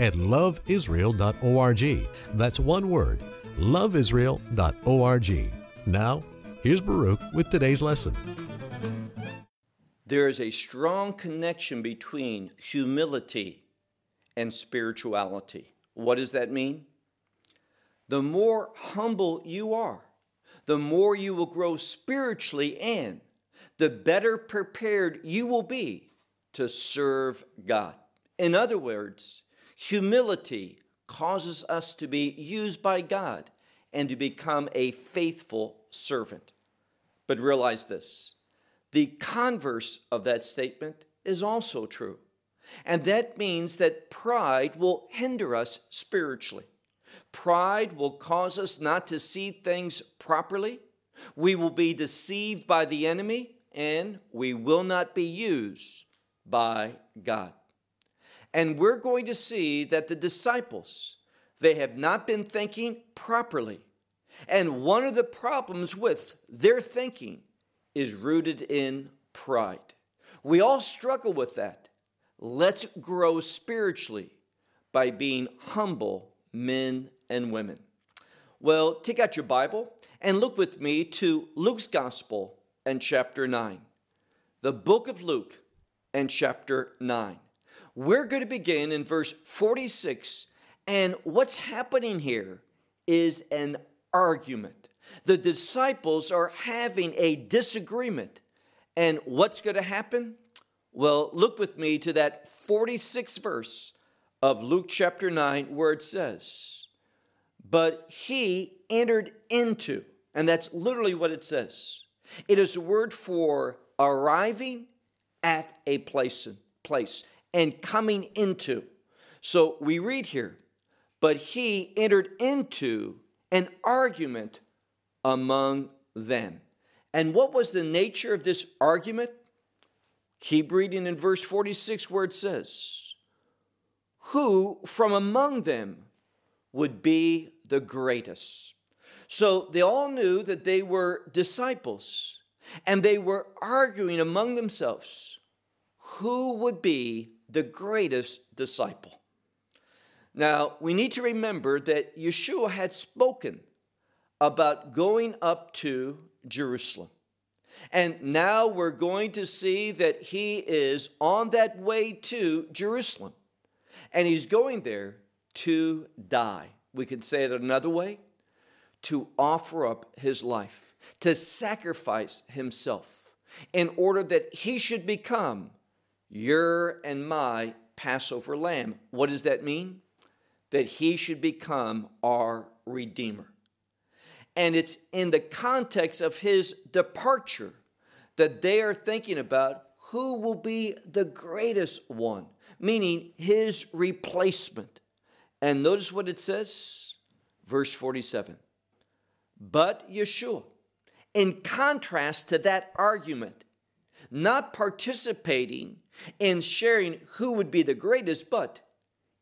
at loveisrael.org. That's one word, loveisrael.org. Now, here's Baruch with today's lesson. There is a strong connection between humility and spirituality. What does that mean? The more humble you are, the more you will grow spiritually, and the better prepared you will be to serve God. In other words, humility causes us to be used by God and to become a faithful servant. But realize this the converse of that statement is also true. And that means that pride will hinder us spiritually. Pride will cause us not to see things properly. We will be deceived by the enemy, and we will not be used by God. And we're going to see that the disciples, they have not been thinking properly. And one of the problems with their thinking is rooted in pride. We all struggle with that. Let's grow spiritually by being humble men and women. Well, take out your Bible and look with me to Luke's Gospel and chapter 9. The book of Luke and chapter 9. We're going to begin in verse 46, and what's happening here is an argument. The disciples are having a disagreement. And what's going to happen? Well, look with me to that 46th verse of Luke chapter 9 where it says, But he entered into, and that's literally what it says. It is a word for arriving at a place, place and coming into. So we read here, but he entered into an argument among them. And what was the nature of this argument? Keep reading in verse 46 where it says, Who from among them would be the greatest? So they all knew that they were disciples and they were arguing among themselves who would be the greatest disciple. Now, we need to remember that Yeshua had spoken about going up to Jerusalem. And now we're going to see that he is on that way to Jerusalem. And he's going there to die. We can say it another way to offer up his life, to sacrifice himself in order that he should become your and my Passover lamb. What does that mean? That he should become our Redeemer. And it's in the context of his departure that they are thinking about who will be the greatest one, meaning his replacement. And notice what it says, verse 47. But Yeshua, in contrast to that argument, not participating in sharing who would be the greatest, but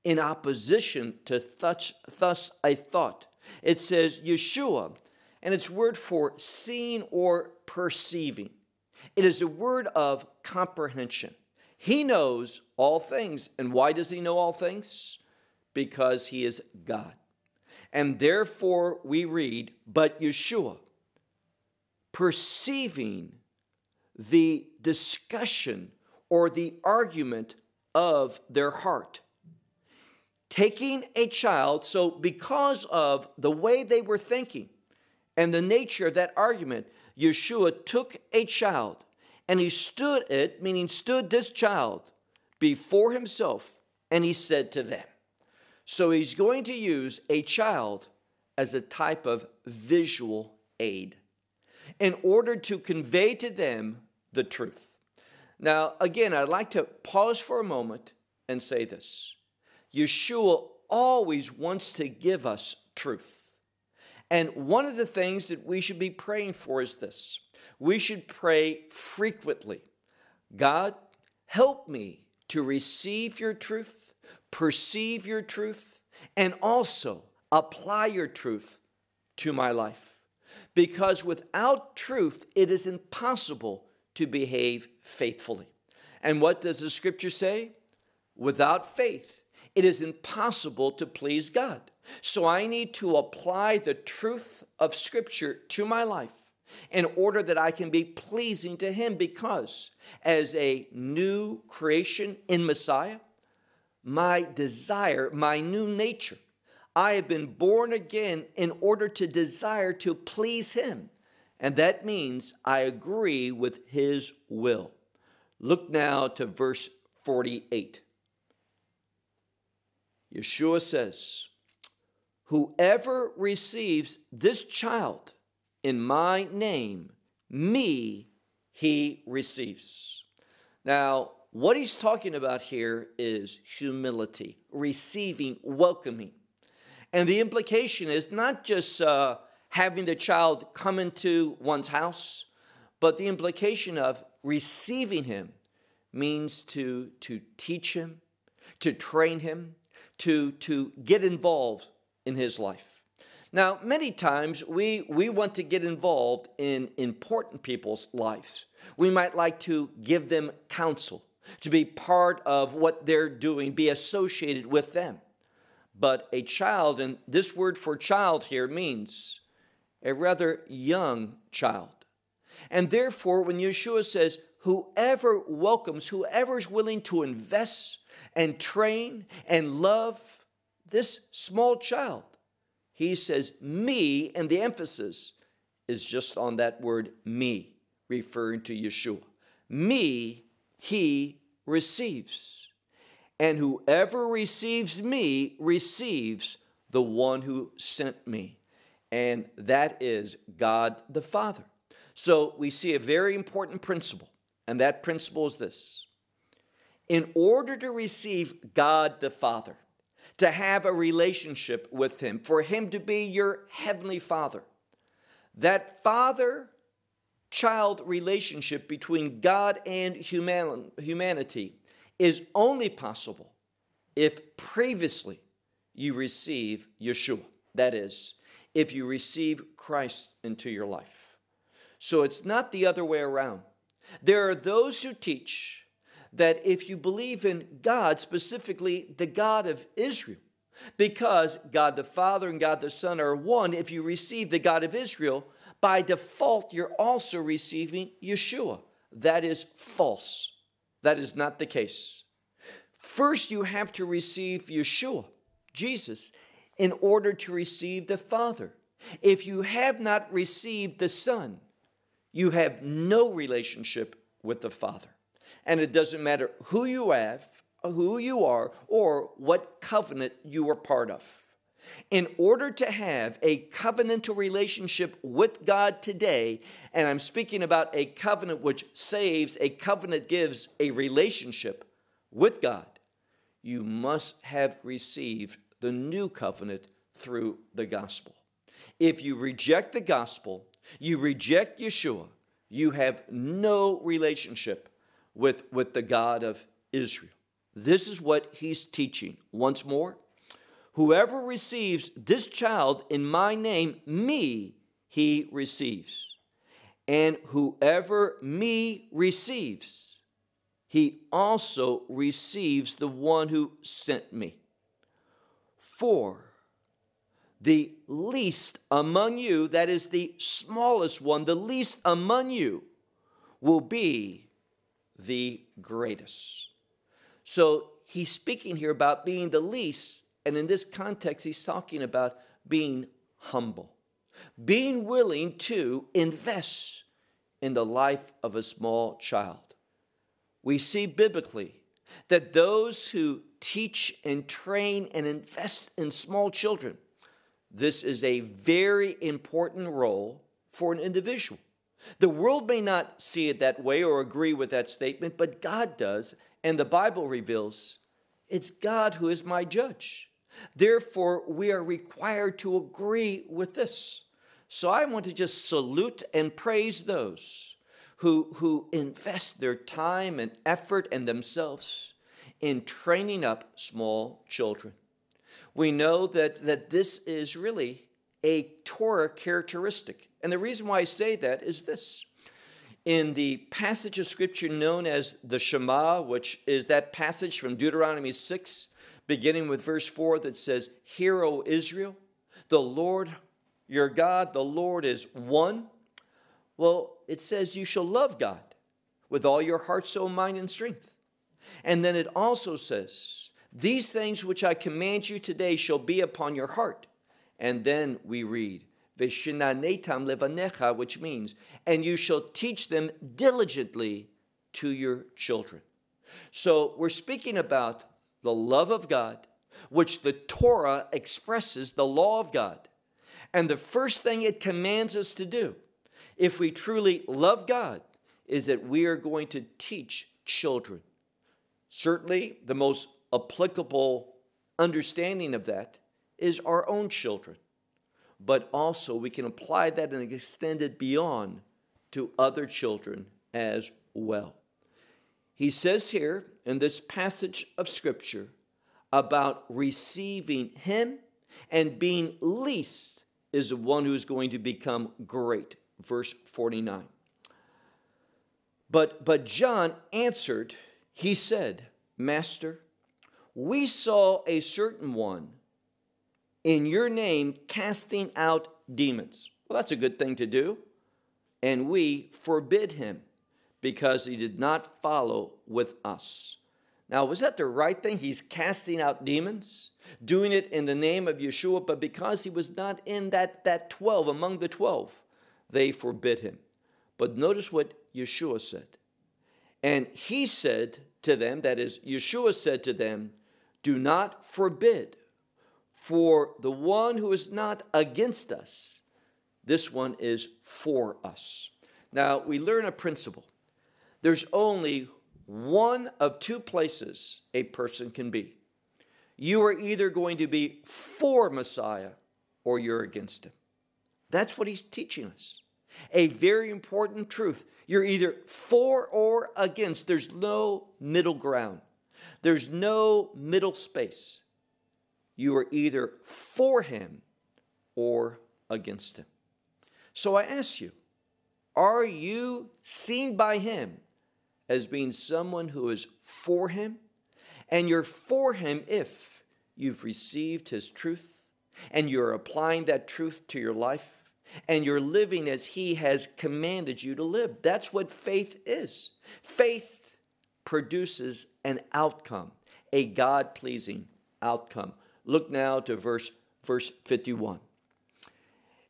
in opposition to thus, thus I thought. It says Yeshua, and it's word for seeing or perceiving. It is a word of comprehension. He knows all things. And why does he know all things? Because he is God. And therefore we read, but Yeshua, perceiving the discussion or the argument of their heart. Taking a child, so because of the way they were thinking and the nature of that argument, Yeshua took a child and he stood it, meaning stood this child before himself, and he said to them. So he's going to use a child as a type of visual aid in order to convey to them the truth. Now, again, I'd like to pause for a moment and say this Yeshua always wants to give us truth. And one of the things that we should be praying for is this we should pray frequently God, help me to receive your truth, perceive your truth, and also apply your truth to my life. Because without truth, it is impossible to behave faithfully. And what does the scripture say? Without faith, it is impossible to please God. So I need to apply the truth of scripture to my life in order that I can be pleasing to Him because as a new creation in Messiah, my desire, my new nature, I have been born again in order to desire to please Him. And that means I agree with His will. Look now to verse 48. Yeshua says, Whoever receives this child in my name, me he receives. Now, what he's talking about here is humility, receiving, welcoming. And the implication is not just uh, having the child come into one's house, but the implication of receiving him means to, to teach him, to train him, to, to get involved in his life. Now, many times we, we want to get involved in important people's lives. We might like to give them counsel, to be part of what they're doing, be associated with them. But a child, and this word for child here means a rather young child. And therefore, when Yeshua says, whoever welcomes, whoever is willing to invest and train and love this small child, he says, me, and the emphasis is just on that word me, referring to Yeshua. Me, he receives. And whoever receives me receives the one who sent me. And that is God the Father. So we see a very important principle, and that principle is this. In order to receive God the Father, to have a relationship with Him, for Him to be your Heavenly Father. That father child relationship between God and human, humanity is only possible if previously you receive Yeshua. That is, if you receive Christ into your life. So it's not the other way around. There are those who teach that if you believe in God, specifically the God of Israel, because God the Father and God the Son are one, if you receive the God of Israel, by default, you're also receiving Yeshua. That is false. That is not the case. First, you have to receive Yeshua, Jesus, in order to receive the Father. If you have not received the Son, you have no relationship with the Father. And it doesn't matter who you have, who you are, or what covenant you are part of. In order to have a covenantal relationship with God today, and I'm speaking about a covenant which saves, a covenant gives a relationship with God, you must have received the new covenant through the gospel. If you reject the gospel, you reject Yeshua, you have no relationship with, with the God of Israel. This is what he's teaching. Once more, whoever receives this child in my name, me he receives. And whoever me receives, he also receives the one who sent me. For the least among you, that is the smallest one, the least among you, will be the greatest. So he's speaking here about being the least, and in this context, he's talking about being humble, being willing to invest in the life of a small child. We see biblically that those who teach and train and invest in small children, this is a very important role for an individual. The world may not see it that way or agree with that statement, but God does, and the Bible reveals it's God who is my judge. Therefore, we are required to agree with this. So I want to just salute and praise those who, who invest their time and effort and themselves in training up small children. We know that, that this is really a Torah characteristic. And the reason why I say that is this. In the passage of scripture known as the Shema, which is that passage from Deuteronomy 6, beginning with verse 4 that says, Hear, O Israel, the Lord your God, the Lord is one. Well, it says you shall love God with all your heart, soul, mind, and strength. And then it also says, These things which I command you today shall be upon your heart. And then we read, Veshinanetam levanecha, which means, and you shall teach them diligently to your children. So we're speaking about the love of God, which the Torah expresses the law of God. And the first thing it commands us to do, if we truly love God, is that we are going to teach children. Certainly, the most applicable understanding of that is our own children. But also, we can apply that and extend it beyond to other children as well. He says here in this passage of Scripture about receiving Him and being least is the one who is going to become great. Verse 49. But, but John answered, he said, Master, we saw a certain one in your name casting out demons. Well, that's a good thing to do. And we forbid him because he did not follow with us. Now, was that the right thing? He's casting out demons, doing it in the name of Yeshua, but because he was not in that, that 12, among the 12, they forbid him. But notice what Yeshua said. And he said to them, that is, Yeshua said to them, Do not forbid, for the one who is not against us, this one is for us. Now, we learn a principle. There's only one of two places a person can be. You are either going to be for Messiah or you're against him. That's what he's teaching us. A very important truth. You're either for or against. There's no middle ground, there's no middle space. You are either for him or against him. So I ask you, are you seen by him as being someone who is for him, and you're for him if you've received his truth and you're applying that truth to your life and you're living as he has commanded you to live. That's what faith is. Faith produces an outcome, a God pleasing outcome. Look now to verse, verse 51.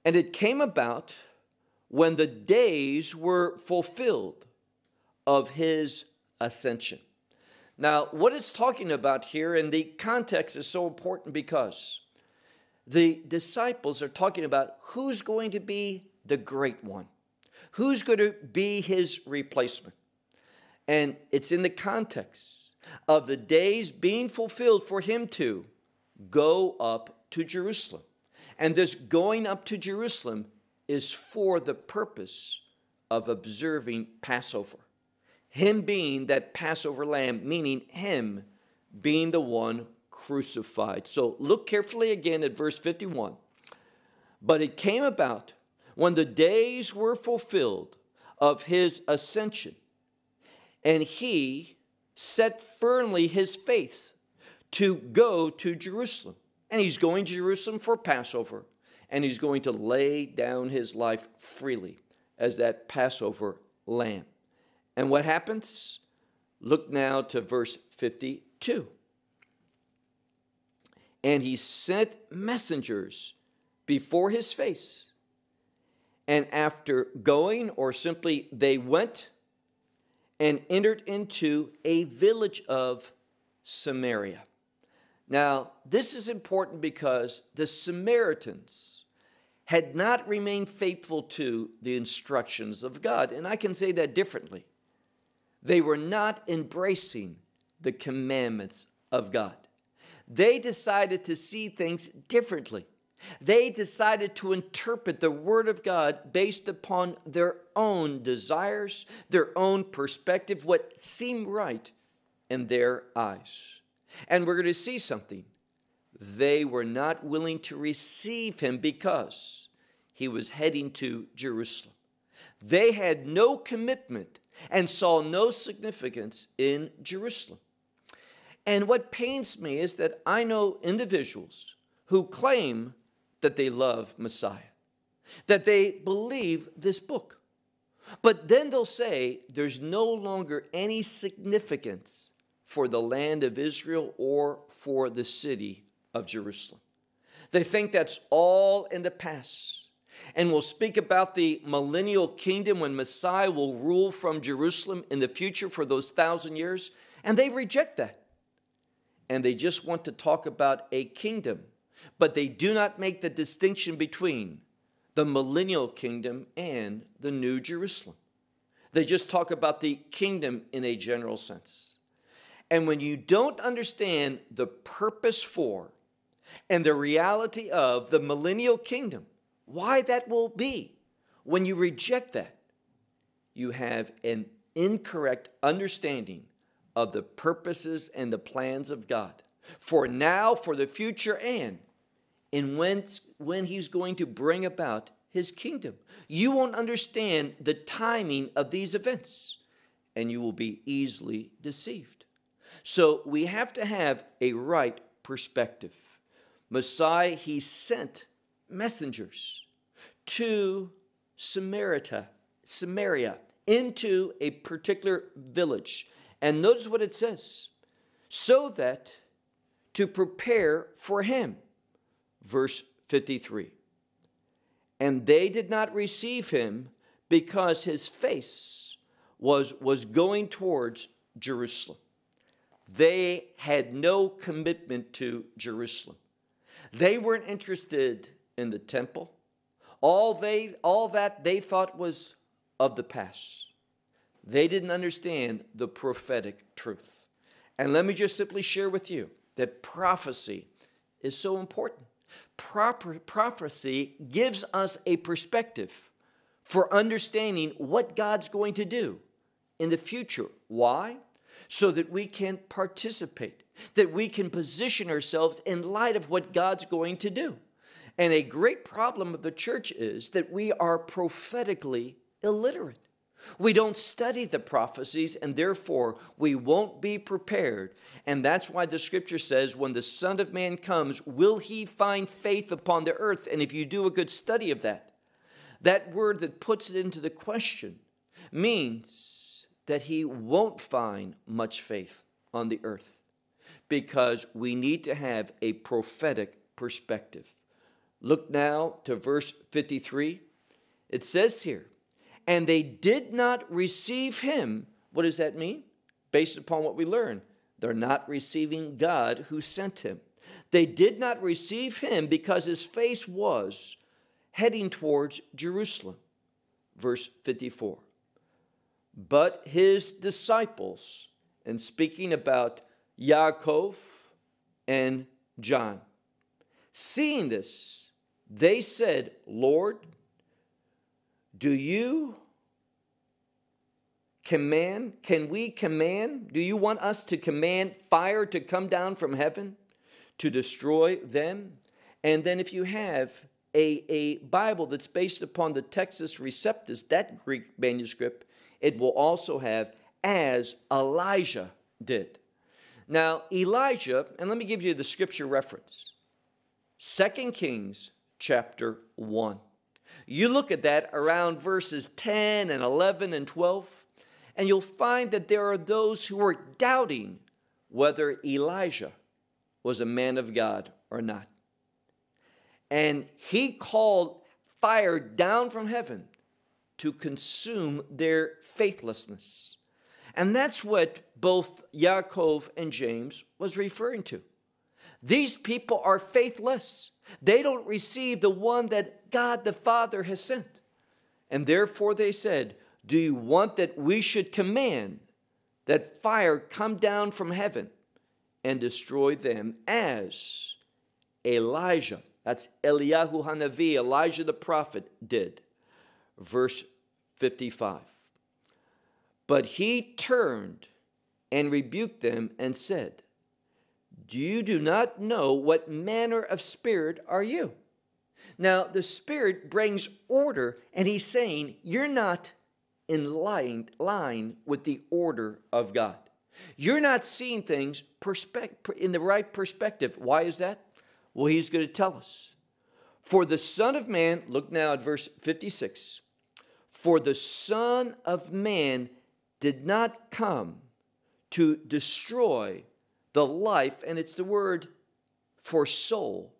And it came about when the days were fulfilled of his ascension. Now, what it's talking about here, and the context is so important because the disciples are talking about who's going to be the great one, who's going to be his replacement. And it's in the context of the days being fulfilled for him to go up to Jerusalem. And this going up to Jerusalem is for the purpose of observing Passover. Him being that Passover lamb, meaning Him being the one crucified. So look carefully again at verse 51. But it came about when the days were fulfilled of His ascension, and He set firmly His face to go to Jerusalem. And He's going to Jerusalem for Passover, and He's going to lay down His life freely as that Passover lamb. And what happens? Look now to verse 52. And he sent messengers before his face. And after going, or simply they went and entered into a village of Samaria. Now, this is important because the Samaritans had not remained faithful to the instructions of God. And I can say that differently. They were not embracing the commandments of God. They decided to see things differently. They decided to interpret the Word of God based upon their own desires, their own perspective, what seemed right in their eyes. And we're going to see something. They were not willing to receive him because he was heading to Jerusalem. They had no commitment and saw no significance in Jerusalem. And what pains me is that I know individuals who claim that they love Messiah, that they believe this book. But then they'll say there's no longer any significance for the land of Israel or for the city of Jerusalem. They think that's all in the past. And we'll speak about the millennial kingdom when Messiah will rule from Jerusalem in the future for those thousand years. And they reject that. And they just want to talk about a kingdom but they do not make the distinction between the millennial kingdom and the New Jerusalem. They just talk about the kingdom in a general sense. And when you don't understand the purpose for and the reality of the millennial kingdom, why that will be, when you reject that, you have an incorrect understanding of the purposes and the plans of God for now, for the future, and in when, when he's going to bring about his kingdom. You won't understand the timing of these events, and you will be easily deceived. So we have to have a right perspective. Messiah, he sent messengers to Samaria, Samaria, into a particular village. And notice what it says so that to prepare for him verse 53. And they did not receive him because his face was, was going towards Jerusalem. They had no commitment to Jerusalem. They weren't interested in the temple. All, they, all that they thought was of the past. They didn't understand the prophetic truth. And let me just simply share with you that prophecy is so important proper prophecy gives us a perspective for understanding what God's going to do in the future. Why? So that we can participate, that we can position ourselves in light of what God's going to do. And a great problem of the church is that we are prophetically illiterate. We don't study the prophecies, and therefore we won't be prepared. And that's why the scripture says, When the Son of Man comes, will he find faith upon the earth? And if you do a good study of that, that word that puts it into the question means that he won't find much faith on the earth because we need to have a prophetic perspective. Look now to verse 53. It says here, and they did not receive him. What does that mean? Based upon what we learn, they're not receiving God who sent him. They did not receive him because his face was heading towards Jerusalem. Verse 54. But his disciples, and speaking about Yaakov and John, seeing this, they said, Lord, do you command? Can we command? Do you want us to command fire to come down from heaven to destroy them? And then, if you have a, a Bible that's based upon the Textus Receptus, that Greek manuscript, it will also have as Elijah did. Now, Elijah, and let me give you the scripture reference 2 Kings chapter 1. You look at that around verses 10 and 11 and 12, and you'll find that there are those who are doubting whether Elijah was a man of God or not. And he called fire down from heaven to consume their faithlessness. And that's what both Yaakov and James was referring to. These people are faithless. They don't receive the one that God the Father has sent. And therefore they said, Do you want that we should command that fire come down from heaven and destroy them as Elijah, that's Eliyahu Hanavi, Elijah the prophet, did. Verse 55. But he turned and rebuked them and said, you do not know what manner of spirit are you? Now, the Spirit brings order, and He's saying, You're not in line, line with the order of God. You're not seeing things perspective, in the right perspective. Why is that? Well, He's going to tell us. For the Son of Man, look now at verse 56 For the Son of Man did not come to destroy the life, and it's the word for soul,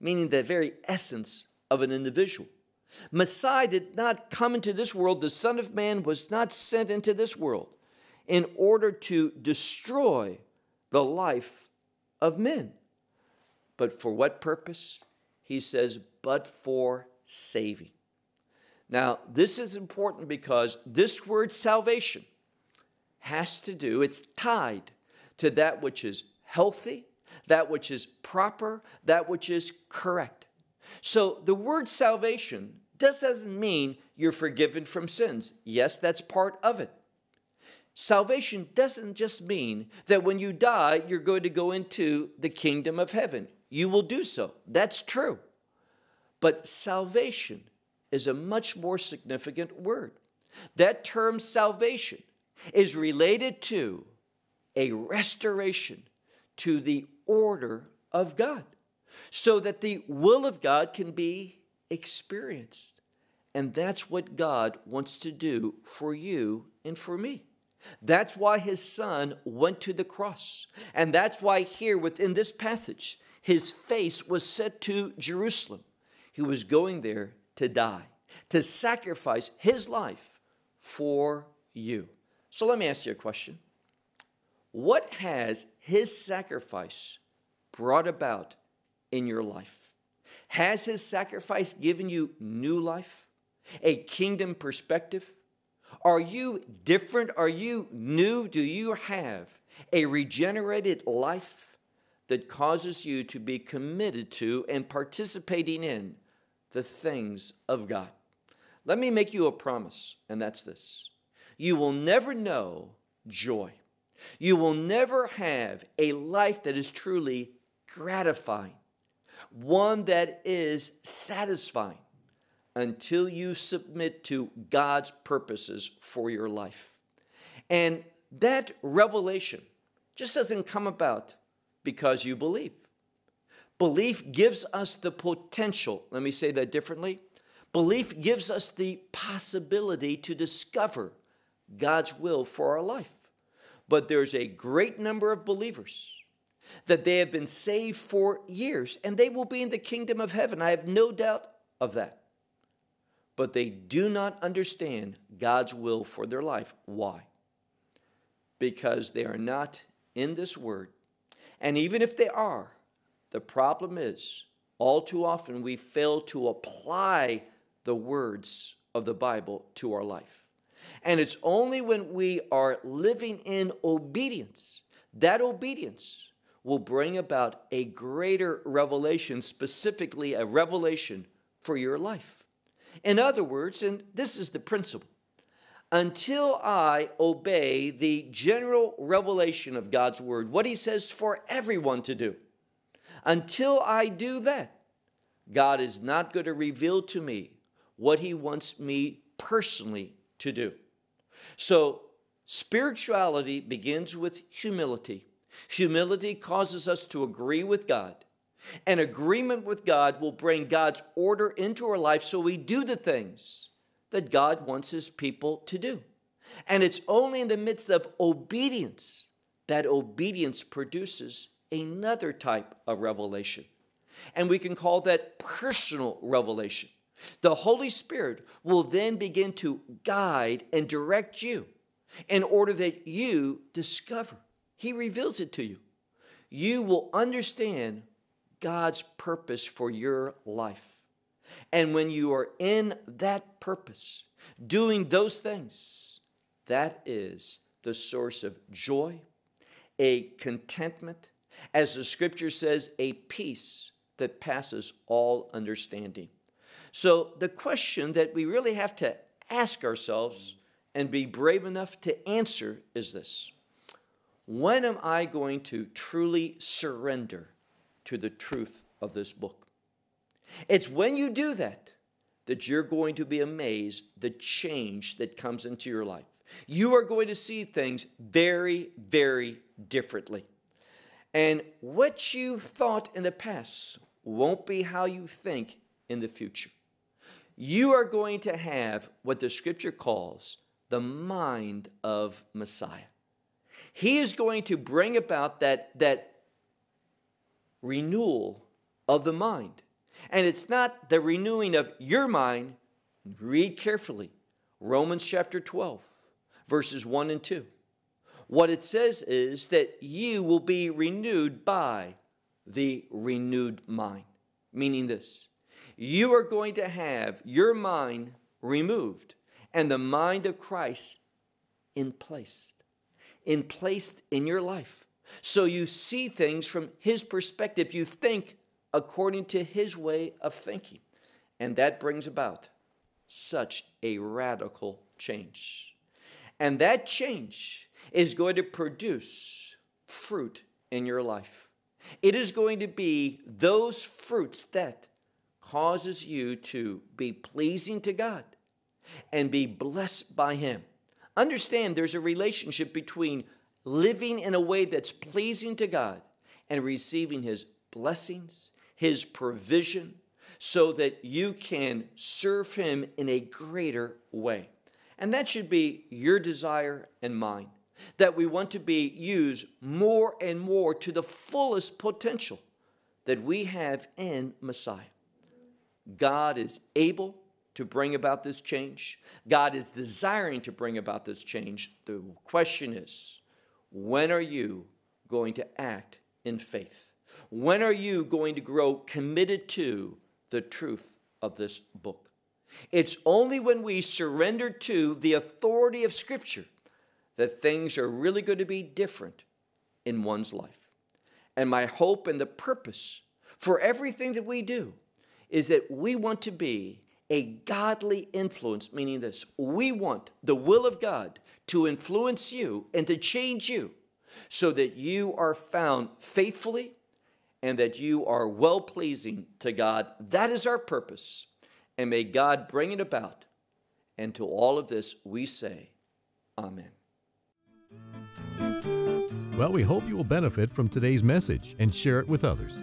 meaning the very essence of an individual. Messiah did not come into this world, the Son of Man was not sent into this world in order to destroy the life of men. But for what purpose? He says, but for saving. Now, this is important because this word salvation has to do, it's tied to that which is healthy, that which is proper, that which is correct. So the word salvation just doesn't mean you're forgiven from sins. Yes, that's part of it. Salvation doesn't just mean that when you die, you're going to go into the kingdom of heaven. You will do so. That's true. But salvation is a much more significant word. That term salvation is related to a restoration to the order of God so that the will of God can be experienced. And that's what God wants to do for you and for me. That's why his son went to the cross. And that's why here within this passage, his face was set to Jerusalem. He was going there to die, to sacrifice his life for you. So let me ask you a question. What has his sacrifice brought about in your life? Has his sacrifice given you new life, a kingdom perspective? Are you different? Are you new? Do you have a regenerated life that causes you to be committed to and participating in the things of God? Let me make you a promise, and that's this you will never know joy. You will never have a life that is truly gratifying, one that is satisfying until you submit to God's purposes for your life. And that revelation just doesn't come about because you believe. Belief gives us the potential, let me say that differently. Belief gives us the possibility to discover God's will for our life. But there's a great number of believers that they have been saved for years and they will be in the kingdom of heaven. I have no doubt of that. But they do not understand God's will for their life. Why? Because they are not in this word. And even if they are, the problem is all too often we fail to apply the words of the Bible to our life. And it's only when we are living in obedience, that obedience will bring about a greater revelation, specifically a revelation for your life. In other words, and this is the principle until I obey the general revelation of God's word, what He says for everyone to do, until I do that, God is not going to reveal to me what He wants me personally to do. So, spirituality begins with humility. Humility causes us to agree with God. An agreement with God will bring God's order into our life so we do the things that God wants His people to do. And it's only in the midst of obedience that obedience produces another type of revelation. And we can call that personal revelation. The Holy Spirit will then begin to guide and direct you in order that you discover. He reveals it to you. You will understand God's purpose for your life. And when you are in that purpose, doing those things, that is the source of joy, a contentment As the scripture says, a peace that passes all understanding. So, the question that we really have to ask ourselves and be brave enough to answer is this When am I going to truly surrender to the truth of this book? It's when you do that that you're going to be amazed the change that comes into your life. You are going to see things very, very differently. And what you thought in the past won't be how you think in the future. You are going to have what the scripture calls the mind of Messiah. He is going to bring about that, that renewal of the mind. And it's not the renewing of your mind. Read carefully Romans chapter 12, verses 1 and 2. What it says is that you will be renewed by the renewed mind, meaning this you are going to have your mind removed and the mind of Christ in place, in place in your life. So you see things from his perspective. You think according to his way of thinking. And that brings about such a radical change. And that change is going to produce fruit in your life. It is going to be those fruits that causes you to be pleasing to God and be blessed by Him. Understand there's a relationship between living in a way that's pleasing to God and receiving His blessings, His provision, so that you can serve Him in a greater way. And that should be your desire and mine. That we want to be used more and more to the fullest potential that we have in Messiah. God is able to bring about this change. God is desiring to bring about this change. The question is when are you going to act in faith? When are you going to grow committed to the truth of this book? It's only when we surrender to the authority of Scripture that things are really going to be different in one's life. And my hope and the purpose for everything that we do is that we want to be a godly influence, meaning this we want the will of God to influence you and to change you so that you are found faithfully and that you are well pleasing to God. That is our purpose. And may God bring it about. And to all of this, we say, Amen. Well, we hope you will benefit from today's message and share it with others.